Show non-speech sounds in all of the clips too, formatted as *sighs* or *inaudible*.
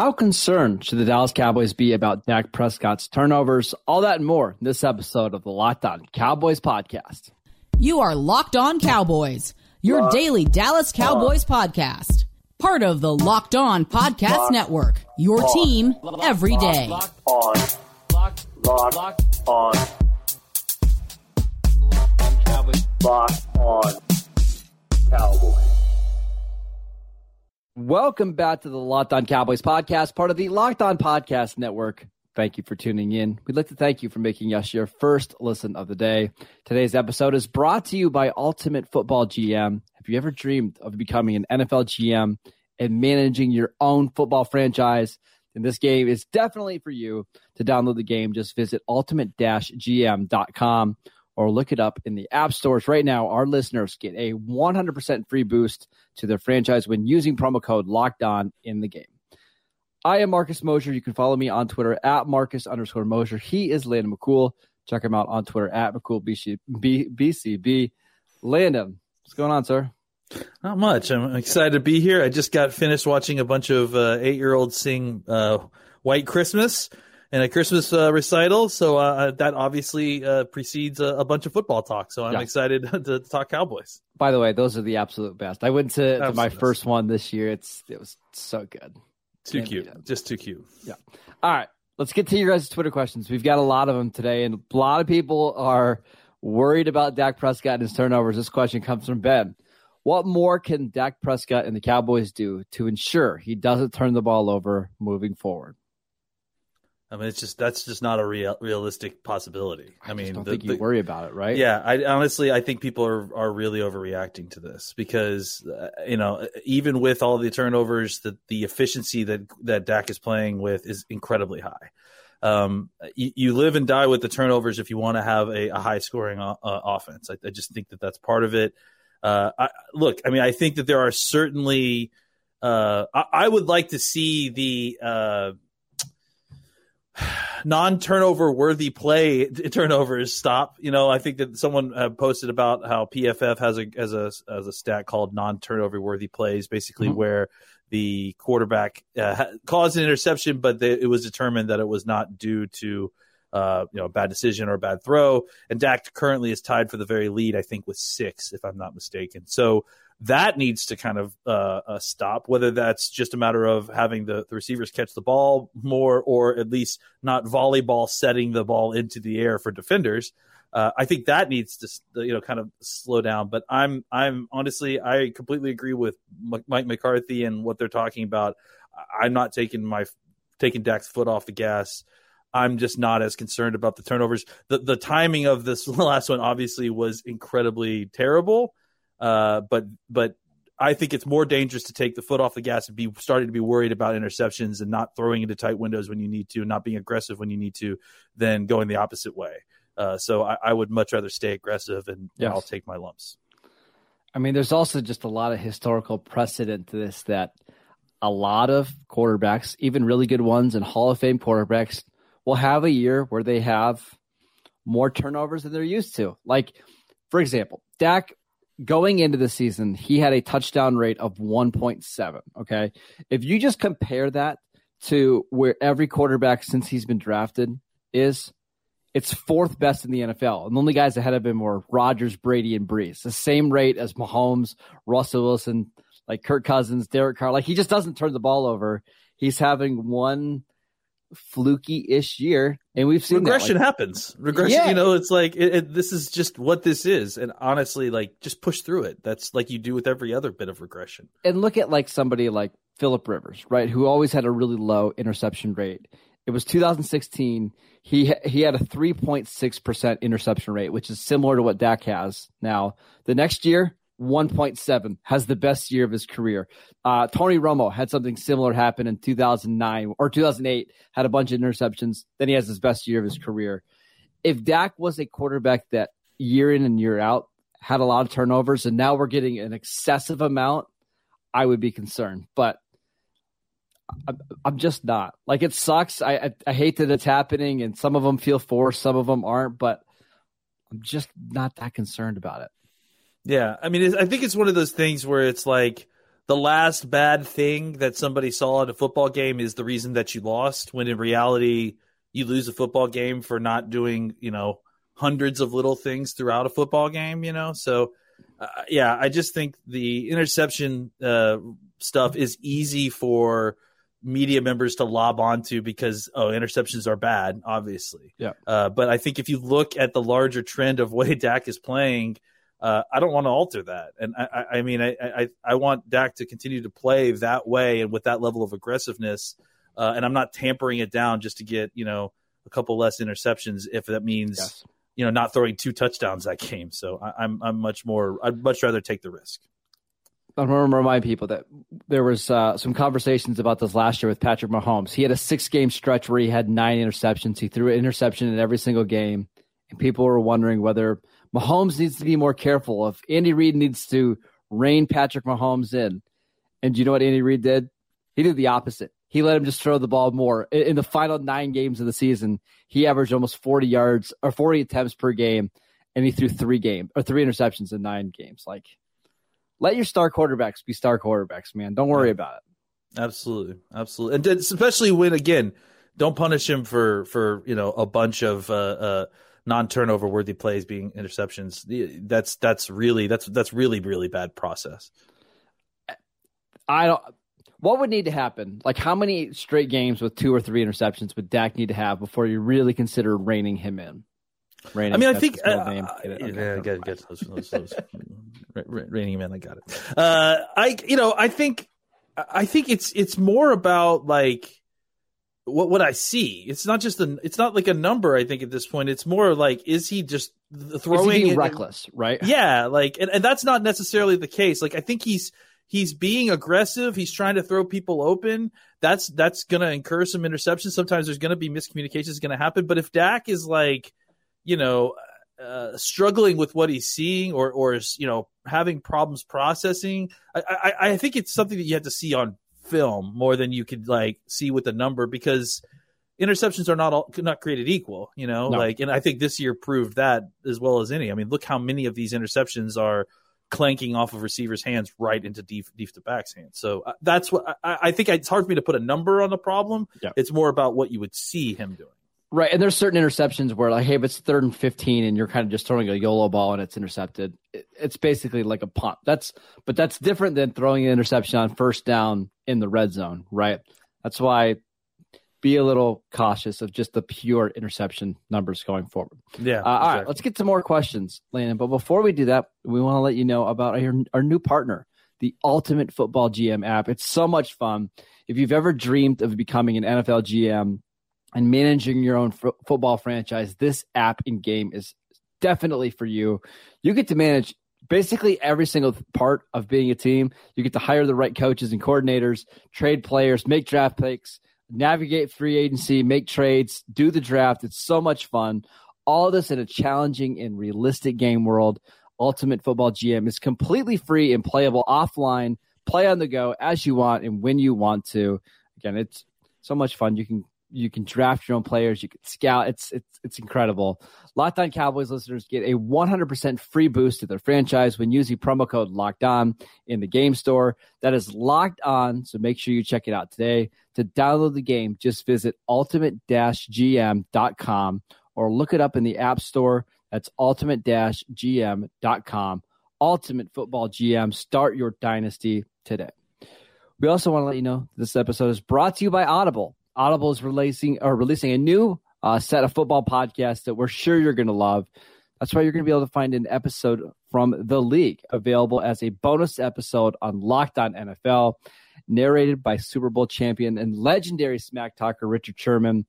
How concerned should the Dallas Cowboys be about Dak Prescott's turnovers? All that and more in this episode of the Locked On Cowboys podcast. You are Locked On Cowboys, your Locked daily Dallas Cowboys on. podcast. Part of the Locked On Podcast Locked Network, your on. team every day. Locked on. Locked, locked, locked on. Locked on Cowboys. Welcome back to the Locked On Cowboys podcast, part of the Locked On Podcast Network. Thank you for tuning in. We'd like to thank you for making us your first listen of the day. Today's episode is brought to you by Ultimate Football GM. Have you ever dreamed of becoming an NFL GM and managing your own football franchise? Then this game is definitely for you. To download the game, just visit ultimate-gm.com or look it up in the app stores right now. Our listeners get a 100% free boost to their franchise when using promo code locked on in the game. I am Marcus Mosher. You can follow me on Twitter at Marcus underscore Mosher. He is Landon McCool. Check him out on Twitter at McCool BCB. Landon, what's going on, sir? Not much. I'm excited to be here. I just got finished watching a bunch of uh, eight year olds sing uh, White Christmas and a Christmas uh, recital. So uh, uh, that obviously uh, precedes a, a, bunch of football talk. So I'm yeah. excited *laughs* to, to, talk Cowboys. By the way, those are the absolute best. I went to, to my first one this year. It's it was so good. Too Can't cute. Just too cute. Yeah. All right. Let's get to your guys' Twitter questions. We've got a lot of them today, and a lot of people are worried about Dak Prescott and his turnovers. This question comes from Ben. What more can Dak Prescott and the Cowboys do to ensure he doesn't turn the ball over moving forward? I mean, it's just that's just not a real realistic possibility. I, I mean, don't the, think you the, worry about it, right? Yeah, I honestly I think people are are really overreacting to this because uh, you know even with all the turnovers, the the efficiency that that Dak is playing with is incredibly high. Um, you, you, live and die with the turnovers if you want to have a, a high scoring uh, offense. I, I, just think that that's part of it. Uh, I, look, I mean, I think that there are certainly. Uh, I, I, would like to see the uh, non-turnover worthy play turnovers stop. You know, I think that someone uh, posted about how PFF has a as a as a stat called non-turnover worthy plays, basically mm-hmm. where the quarterback uh, caused an interception, but they, it was determined that it was not due to uh, you know a bad decision or a bad throw. And Dak currently is tied for the very lead, I think, with six, if I'm not mistaken. So that needs to kind of uh, uh, stop. Whether that's just a matter of having the, the, receivers catch the ball more, or at least not volleyball setting the ball into the air for defenders. Uh, I think that needs to you know kind of slow down. But I'm I'm honestly I completely agree with Mike McCarthy and what they're talking about. I'm not taking my taking Dak's foot off the gas. I'm just not as concerned about the turnovers. The the timing of this *laughs* last one obviously was incredibly terrible. Uh, but but I think it's more dangerous to take the foot off the gas and be starting to be worried about interceptions and not throwing into tight windows when you need to, and not being aggressive when you need to, than going the opposite way. Uh, so I, I, would much rather stay aggressive and yes. I'll take my lumps. I mean, there's also just a lot of historical precedent to this that a lot of quarterbacks, even really good ones and Hall of Fame quarterbacks, will have a year where they have more turnovers than they're used to. Like, for example, Dak going into the season, he had a touchdown rate of 1.7. Okay. If you just compare that to where every quarterback since he's been drafted is, it's fourth best in the NFL. And the only guys ahead of him were Rodgers, Brady, and Brees. The same rate as Mahomes, Russell Wilson, like Kirk Cousins, Derek Carr. Like he just doesn't turn the ball over. He's having one fluky-ish year, and we've seen regression like, happens. Regression, yeah. you know, it's like it, it, this is just what this is, and honestly, like just push through it. That's like you do with every other bit of regression. And look at like somebody like Philip Rivers, right, who always had a really low interception rate. It was 2016. He he had a 3.6 percent interception rate, which is similar to what Dak has now. The next year, 1.7 has the best year of his career. Uh, Tony Romo had something similar happen in 2009 or 2008, had a bunch of interceptions. Then he has his best year of his career. If Dak was a quarterback that year in and year out had a lot of turnovers, and now we're getting an excessive amount, I would be concerned. But I'm just not. Like it sucks. I, I, I hate that it's happening, and some of them feel forced, some of them aren't. But I'm just not that concerned about it. Yeah, I mean, I think it's one of those things where it's like the last bad thing that somebody saw at a football game is the reason that you lost. When in reality, you lose a football game for not doing you know hundreds of little things throughout a football game. You know, so uh, yeah, I just think the interception uh, stuff is easy for media members to lob onto because oh interceptions are bad obviously yeah uh, but i think if you look at the larger trend of *laughs* way dak is playing uh, i don't want to alter that and i, I mean I, I, I want dak to continue to play that way and with that level of aggressiveness uh, and i'm not tampering it down just to get you know a couple less interceptions if that means yes. you know not throwing two touchdowns that game so I, i'm i'm much more i'd much rather take the risk I want to remind people that there was uh, some conversations about this last year with Patrick Mahomes. He had a six-game stretch where he had nine interceptions. He threw an interception in every single game, and people were wondering whether Mahomes needs to be more careful. If Andy Reid needs to rein Patrick Mahomes in, and do you know what Andy Reid did? He did the opposite. He let him just throw the ball more. In the final nine games of the season, he averaged almost 40 yards or 40 attempts per game, and he threw three game or three interceptions in nine games. Like let your star quarterbacks be star quarterbacks, man. Don't worry about it. Absolutely, absolutely, and especially when again, don't punish him for for you know a bunch of uh, uh, non turnover worthy plays being interceptions. That's that's really that's that's really really bad process. I don't. What would need to happen? Like, how many straight games with two or three interceptions would Dak need to have before you really consider reining him in? Raining, I mean, I think uh, okay, yeah, get, get those, those, those raining man. I got it. Uh, I you know I think I think it's it's more about like what what I see. It's not just a it's not like a number. I think at this point, it's more like is he just throwing he reckless, right? Yeah, like and, and that's not necessarily the case. Like I think he's he's being aggressive. He's trying to throw people open. That's that's going to incur some interceptions. Sometimes there's going to be miscommunications going to happen. But if Dak is like you know, uh, struggling with what he's seeing or or is you know having problems processing. I, I, I think it's something that you have to see on film more than you could like see with the number because interceptions are not all not created equal. You know, no. like and I think this year proved that as well as any. I mean, look how many of these interceptions are clanking off of receivers' hands right into deep deep to back's hands. So uh, that's what I, I, think. It's hard for me to put a number on the problem. Yeah. It's more about what you would see him doing. Right, and there's certain interceptions where, like, hey, if it's third and fifteen, and you're kind of just throwing a YOLO ball and it's intercepted, it's basically like a punt. That's, but that's different than throwing an interception on first down in the red zone, right? That's why be a little cautious of just the pure interception numbers going forward. Yeah. Uh, all right, let's get to more questions, Landon. But before we do that, we want to let you know about our, our new partner, the Ultimate Football GM app. It's so much fun. If you've ever dreamed of becoming an NFL GM and managing your own f- football franchise, this app in game is definitely for you. You get to manage basically every single part of being a team. You get to hire the right coaches and coordinators, trade players, make draft picks, navigate free agency, make trades, do the draft. It's so much fun. All this in a challenging and realistic game world. Ultimate Football GM is completely free and playable offline. Play on the go as you want and when you want to. Again, it's so much fun. You can you can draft your own players. You can scout. It's it's it's incredible. Locked On Cowboys listeners get a 100% free boost to their franchise when using promo code Locked On in the game store. That is Locked On. So make sure you check it out today. To download the game, just visit ultimate-gm.com or look it up in the App Store. That's ultimate-gm.com. Ultimate Football GM. Start your dynasty today. We also want to let you know this episode is brought to you by Audible. Audible is releasing or releasing a new uh, set of football podcasts that we're sure you're going to love. That's why you're going to be able to find an episode from the league available as a bonus episode on Locked On NFL, narrated by Super Bowl champion and legendary smack talker Richard Sherman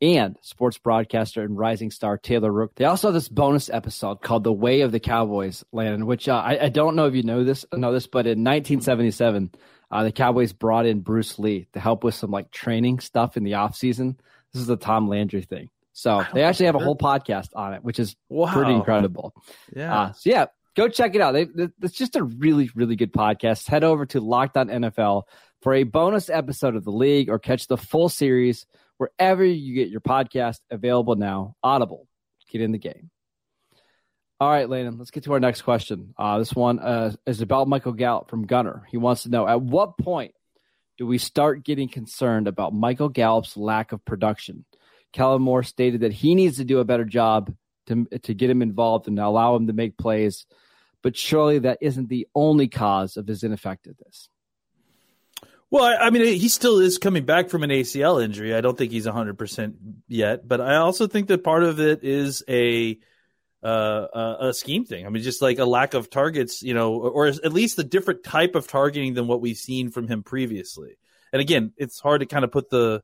and sports broadcaster and rising star Taylor Rook. They also have this bonus episode called "The Way of the Cowboys," Landon, which uh, I, I, don't know if you know this, know this, but in 1977 uh, the Cowboys brought in Bruce Lee to help with some like training stuff in the off season. This is the Tom Landry thing. So they actually have a whole podcast on it, which is wow. pretty incredible. Yeah. Uh, so yeah, go check it out. They, it's just a really, really good podcast. Head over to Locked On NFL for a bonus episode of the league or catch the full series wherever you get your podcast available now. Audible. Get in the game. All right, Landon, let's get to our next question. Uh, this one uh, is about Michael Gallup from Gunner. He wants to know at what point do we start getting concerned about Michael Gallup's lack of production? Kellen Moore stated that he needs to do a better job to, to get him involved and allow him to make plays, but surely that isn't the only cause of his ineffectiveness. Well, I, I, mean, he still is coming back from an ACL injury. I don't think he's 100% yet, but I also think that part of it is a uh, a, scheme thing. I mean, just like a lack of targets, you know, or, or at least a different type of targeting than what we've seen from him previously. And again, it's hard to kind of put the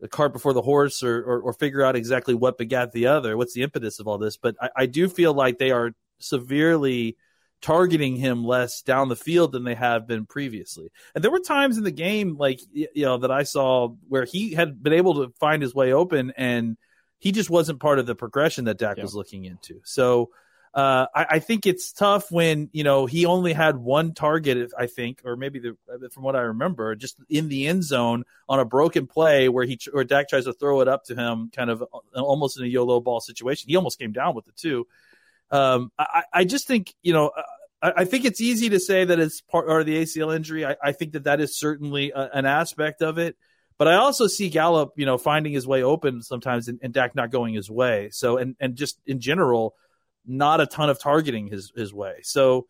the cart before the horse or, or, or figure out exactly what begat the other. What's the impetus of all this? But I, I do feel like they are severely targeting him less down the field than they have been previously. And there were times in the game, like you know, that I saw where he had been able to find his way open, and he just wasn't part of the progression that Dak yeah. was looking into. So uh, I, I, think it's tough when you know he only had one target, I think, or maybe the, from what I remember, just in the end zone on a broken play where he or Dak tries to throw it up to him, kind of uh, almost in a YOLO ball situation. He almost came down with it too. Um, I, I, just think you know. I, I, think it's easy to say that it's part or the ACL injury. I, I think that that is certainly a, an aspect of it. But I also see Gallup, you know, finding his way open sometimes, and, and Dak not going his way. So, and and just in general, not a ton of targeting his his way. So,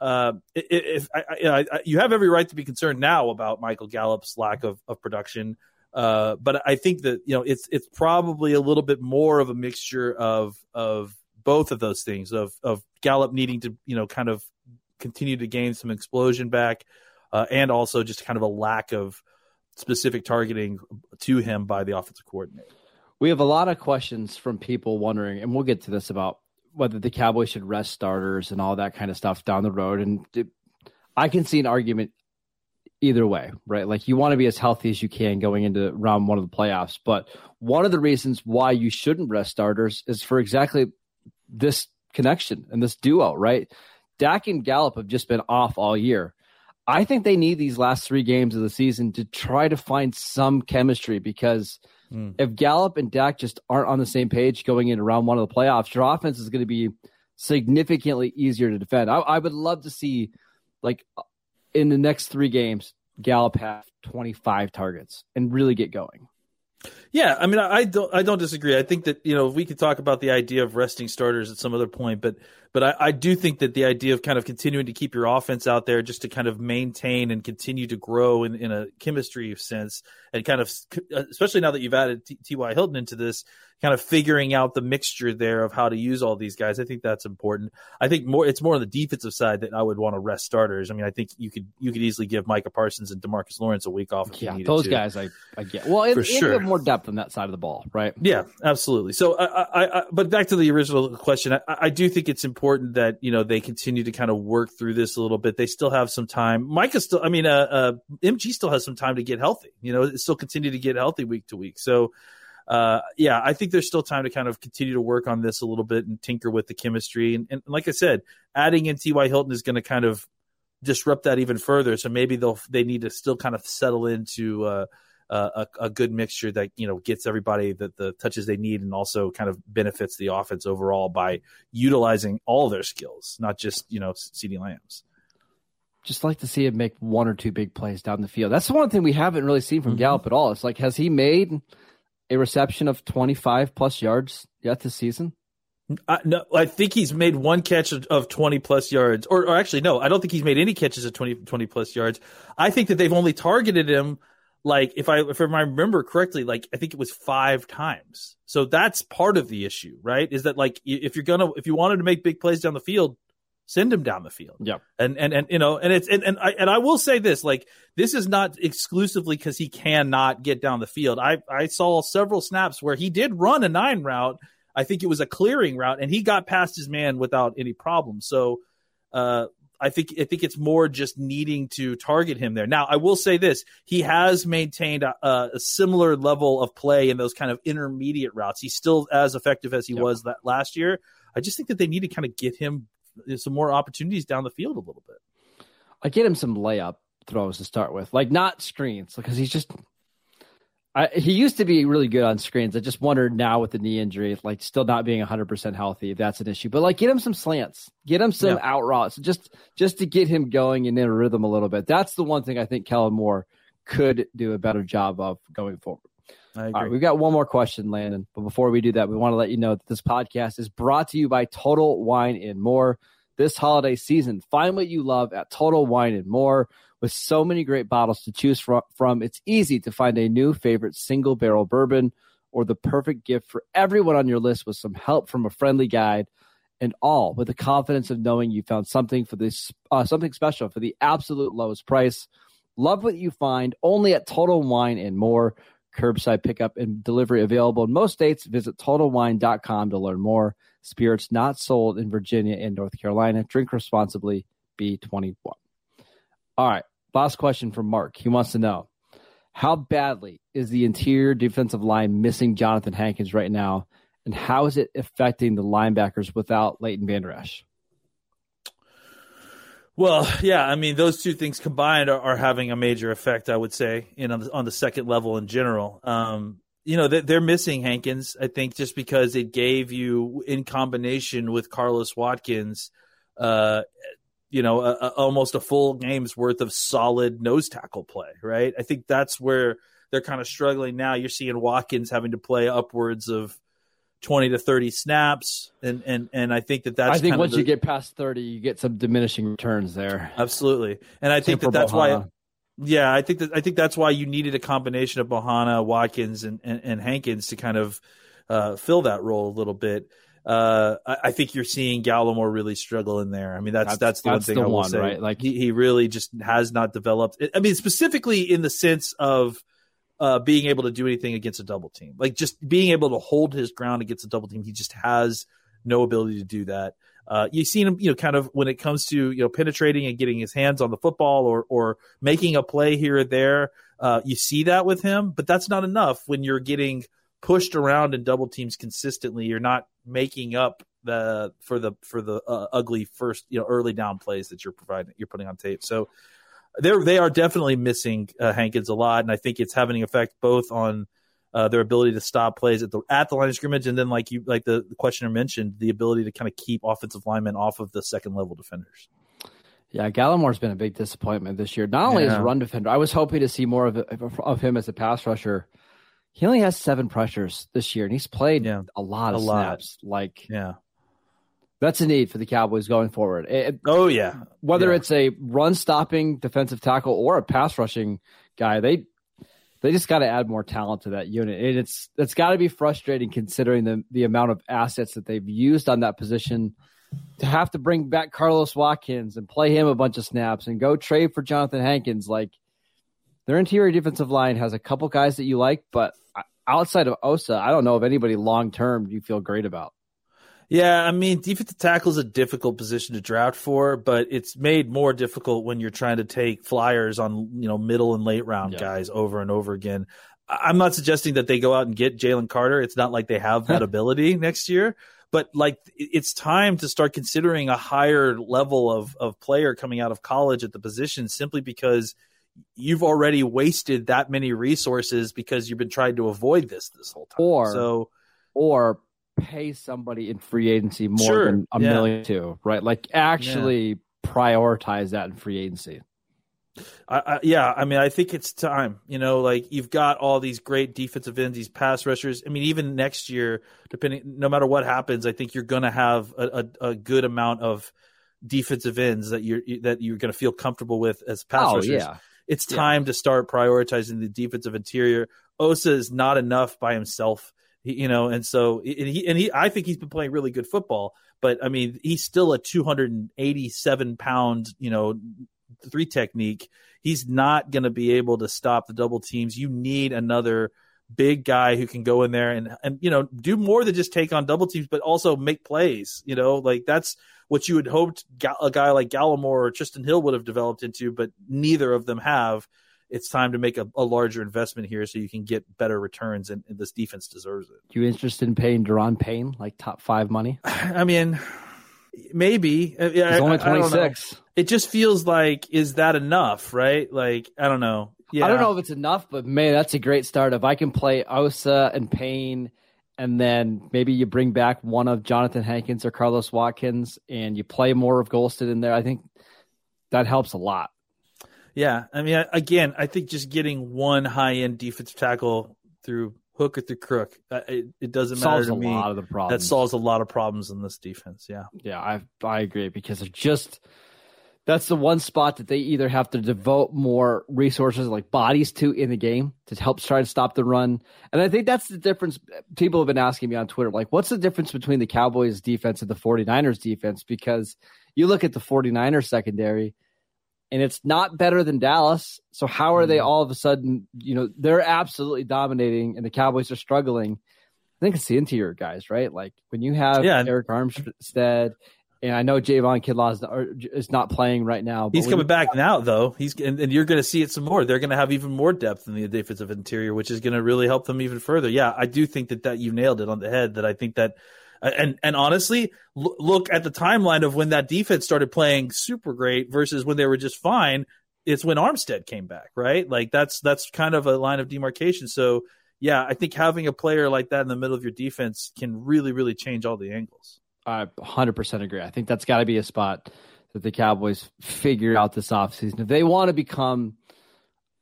uh, if I, I, you have every right to be concerned now about Michael Gallup's lack of, of production, uh, but I think that you know it's it's probably a little bit more of a mixture of of both of those things of of Gallup needing to you know kind of continue to gain some explosion back, uh, and also just kind of a lack of specific targeting to him by the offensive coordinator. We have a lot of questions from people wondering, and we'll get to this about whether the Cowboys should rest starters and all that kind of stuff down the road. And I can see an argument either way, right? Like you want to be as healthy as you can going into round one of the playoffs. But one of the reasons why you shouldn't rest starters is for exactly this connection and this duo, right? Dak and Gallup have just been off all year. I think they need these last three games of the season to try to find some chemistry because – Mm. If Gallup and Dak just aren't on the same page going into round one of the playoffs, your offense is going to be significantly easier to defend. I, I would love to see, like, in the next three games, Gallup have 25 targets and really get going. Yeah, I mean, I don't, I don't disagree. I think that you know we could talk about the idea of resting starters at some other point, but but I, I, do think that the idea of kind of continuing to keep your offense out there just to kind of maintain and continue to grow in, in a chemistry sense and kind of uh, especially now that you've added T.Y. Hilton into this kind of figuring out the mixture there of how to use all these guys. I think that's important. I think more it's more on the defensive side that I would want to rest starters. I mean, I think you could you could easily give Micah Parsons and Demarcus Lawrence a week off. yeah, those to. guys I, I get. Well, it, sure. you have more depth on that side of the ball, right? Yeah, absolutely. So, I, I, I but back to the original question, I, I do think it's important that you know they continue to kind of work through this a little bit. They still have some time. Micah still, I mean, uh, uh MG still has some time to get healthy. You know, still continue to get healthy week to week. So uh, yeah, I think there's still time to kind of continue to work on this a little bit and tinker with the chemistry. And, and like I said, adding in T.Y. Hilton is going to kind of disrupt that even further. So maybe they'll they need to still kind of settle into uh, a, a, good mixture that you know gets everybody the, the touches they need and also kind of benefits the offense overall by utilizing all their skills, not just you know CeeDee Lamb's. Just like to see him make one or two big plays down the field. That's the one thing we haven't really seen from mm-hmm. Gallup at all. It's like has he made a reception of 25 plus yards yet this season? I, no, I think he's made one catch of, of 20 plus yards. Or, or, actually, no, I don't think he's made any catches of 20, 20 plus yards. I think that they've only targeted him, like, if I, if I remember correctly, like, I think it was five times. So that's part of the issue, right? Is that, like, if you're going to, if you wanted to make big plays down the field, send him down the field. Yeah. And and and you know, and it's and and I and I will say this, like this is not exclusively because he cannot get down the field. I I saw several snaps where he did run a nine route. I think it was a clearing route, and he got past his man without any problem. So uh I think I think it's more just needing to target him there. Now, I will say this: he has maintained a, a similar level of play in those kind of intermediate routes. He's still as effective as he yep. was that last year. I just think that they need to kind of get him uh, some more opportunities down the field a little bit. I get him some layup throws to start with, like not screens, because he's just. I, he used to be really good on screens. I just wondered now with the knee injury, like still not being 100% healthy, if that's an issue. But like, get him some slants, get him some yeah. out routes, just just to get him going and in a rhythm a little bit. That's the one thing I think Kellen Moore could do a better job of going forward. All right, we've got one more question, Landon. But before we do that, we want to let you know that this podcast is brought to you by Total Wine and More. This holiday season, find what you love at Total Wine and More. With so many great bottles to choose from, it's easy to find a new favorite single barrel bourbon or the perfect gift for everyone on your list with some help from a friendly guide and all with the confidence of knowing you found something for this uh, something special for the absolute lowest price. Love what you find only at Total Wine and More. Curbside pickup and delivery available in most states. Visit TotalWine.com to learn more. Spirits not sold in Virginia and North Carolina. Drink responsibly. B21. All right. Last question from Mark. He wants to know how badly is the interior defensive line missing Johnathan Hankins right now? And how is it affecting the linebackers without Leighton Vander Esch? Well, yeah, I mean, those two things combined are, are having a major effect, I would say, know, on the, on the second level in general. Um, you know, they're missing Hankins, I think, just because it gave you, in combination with Carlos Watkins, uh, you know, a, a, almost a full game's worth of solid nose tackle play, right? I think that's where they're kind of struggling now. You're seeing Watkins having to play upwards of 20 to 30 snaps and and and I think that that's I think once the, you get past 30 you get some diminishing returns there. Absolutely. And I Same think that that's Bohanna. why yeah, I think that I think that's why you needed a combination of Bohanna, Watkins and, and, and Hankins to kind of uh, fill that role a little bit. Uh, I, I, think you're seeing Gallimore really struggle in there. I mean, that's that's, that's the that's one thing the I will one, say. Right? Like he, he really just has not developed. I mean, specifically in the sense of uh, being able to do anything against a double team. Like just being able to hold his ground against a double team, he just has no ability to do that. Uh, you've seen him, you know, kind of when it comes to you know penetrating and getting his hands on the football or or making a play here or there. Uh, you see that with him, but that's not enough when you're getting pushed around in double teams consistently. You're not making up the for the for the uh, ugly first you know early down plays that you're providing you're putting on tape. So they're they are definitely missing uh, Hankins a lot, and I think it's having an effect both on uh, their ability to stop plays at the at the line of scrimmage, and then like you like the, the questioner mentioned, the ability to kind of keep offensive linemen off of the second level defenders. Yeah, Gallimore's been a big disappointment this year. Not only yeah. as a run defender, I was hoping to see more of of him as a pass rusher. He only has seven pressures this year, and he's played yeah. a lot of a snaps. Lot. Like, yeah, that's a need for the Cowboys going forward. It, oh yeah, whether yeah. it's a run stopping defensive tackle or a pass rushing guy, they they just got to add more talent to that unit. And it's it's got to be frustrating considering the the amount of assets that they've used on that position to have to bring back Carlos Watkins and play him a bunch of snaps and go trade for Johnathan Hankins. Like their interior defensive line has a couple guys that you like, but outside of Osa, I don't know of anybody long term you feel great about. Yeah, I mean, defensive tackle is a difficult position to draft for, but it's made more difficult when you're trying to take flyers on you know middle and late round yeah. guys over and over again. I'm not suggesting that they go out and get Jalen Carter. It's not like they have that *laughs* ability next year, but like it's time to start considering a higher level of of player coming out of college at the position simply because you've already wasted that many resources because you've been trying to avoid this this whole time. Or so or pay somebody in free agency more sure. than a yeah. million two, right? Like actually yeah. prioritize that in free agency. I, I, yeah, I mean, I think it's time. You know, like you've got all these great defensive ends, these pass rushers. I mean, even next year, depending, no matter what happens, I think you're going to have a, a, a, good amount of defensive ends that you're that you're going to feel comfortable with as pass oh, rushers. Yeah. It's time yeah. to start prioritizing the defensive interior. Osa is not enough by himself you know, and so and he and he, I think he's been playing really good football. But I mean, he's still a 287 pound, you know, three technique. He's not going to be able to stop the double teams. You need another big guy who can go in there and and you know do more than just take on double teams, but also make plays. You know, like that's what you had hoped a guy like Gallimore or Trysten Hill would have developed into, but neither of them have it's time to make a, a, larger investment here so you can get better returns, and, and this defense deserves it. You interested in paying Daron Payne like top five money? *sighs* I mean, maybe. Uh, He's only twenty six. It just feels like is that enough, right? Like I don't know. Yeah. I don't know if it's enough, but man, that's a great start. If I can play Osa and Payne, and then maybe you bring back one of Johnathan Hankins or Carlos Watkins, and you play more of Golston in there, I think that helps a lot. Yeah, I mean, again, I think just getting one high end defensive tackle through hook or through crook, uh, it, it doesn't solves matter to a me. lot of the problems. That solves a lot of problems in this defense. Yeah, yeah, I I agree because it just that's the one spot that they either have to devote more resources like bodies to in the game to help try to stop the run. And I think that's the difference. People have been asking me on Twitter, like, what's the difference between the Cowboys defense and the 49ers defense? Because you look at the 49ers secondary and it's not better than Dallas. So how are they mm-hmm. all of a sudden, you know, they're absolutely dominating and the Cowboys are struggling. I think it's the interior guys, right? Like when you have yeah. Arik Armstead and I know Javon Kinlaw is not playing right now. He's coming back now, though. He's and, and you're going to see it some more. They're going to have even more depth in the defensive interior, which is going to really help them even further. Yeah, I do think that that you nailed it on the head. That I think that, and and honestly, look at the timeline of when that defense started playing super great versus when they were just fine. It's when Armstead came back, right? Like that's that's kind of a line of demarcation. So yeah, I think having a player like that in the middle of your defense can really really change all the angles. I 100% agree. I think that's got to be a spot that the Cowboys figure out this offseason. If they want to become,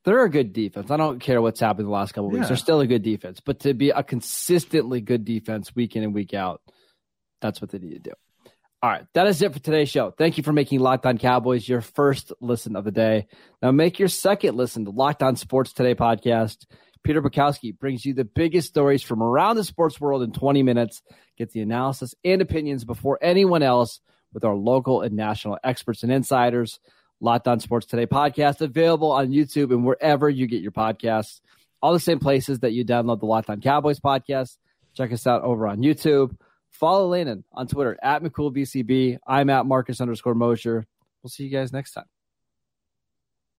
they're a good defense. I don't care what's happened the last couple weeks. Yeah. They're still a good defense. But to be a consistently good defense week in and week out, that's what they need to do. All right, that is it for today's show. Thank you for making Locked On Cowboys your first listen of the day. Now make your second listen to Locked On Sports Today podcast. Peter Bukowski brings you the biggest stories from around the sports world in 20 minutes. Get the analysis and opinions before anyone else with our local and national experts and insiders. Locked On Sports Today podcast available on YouTube and wherever you get your podcasts. All the same places that you download the Locked On Cowboys podcast. Check us out over on YouTube. Follow Landon on Twitter at McCoolBCB. I'm at Marcus underscore Mosher. We'll see you guys next time.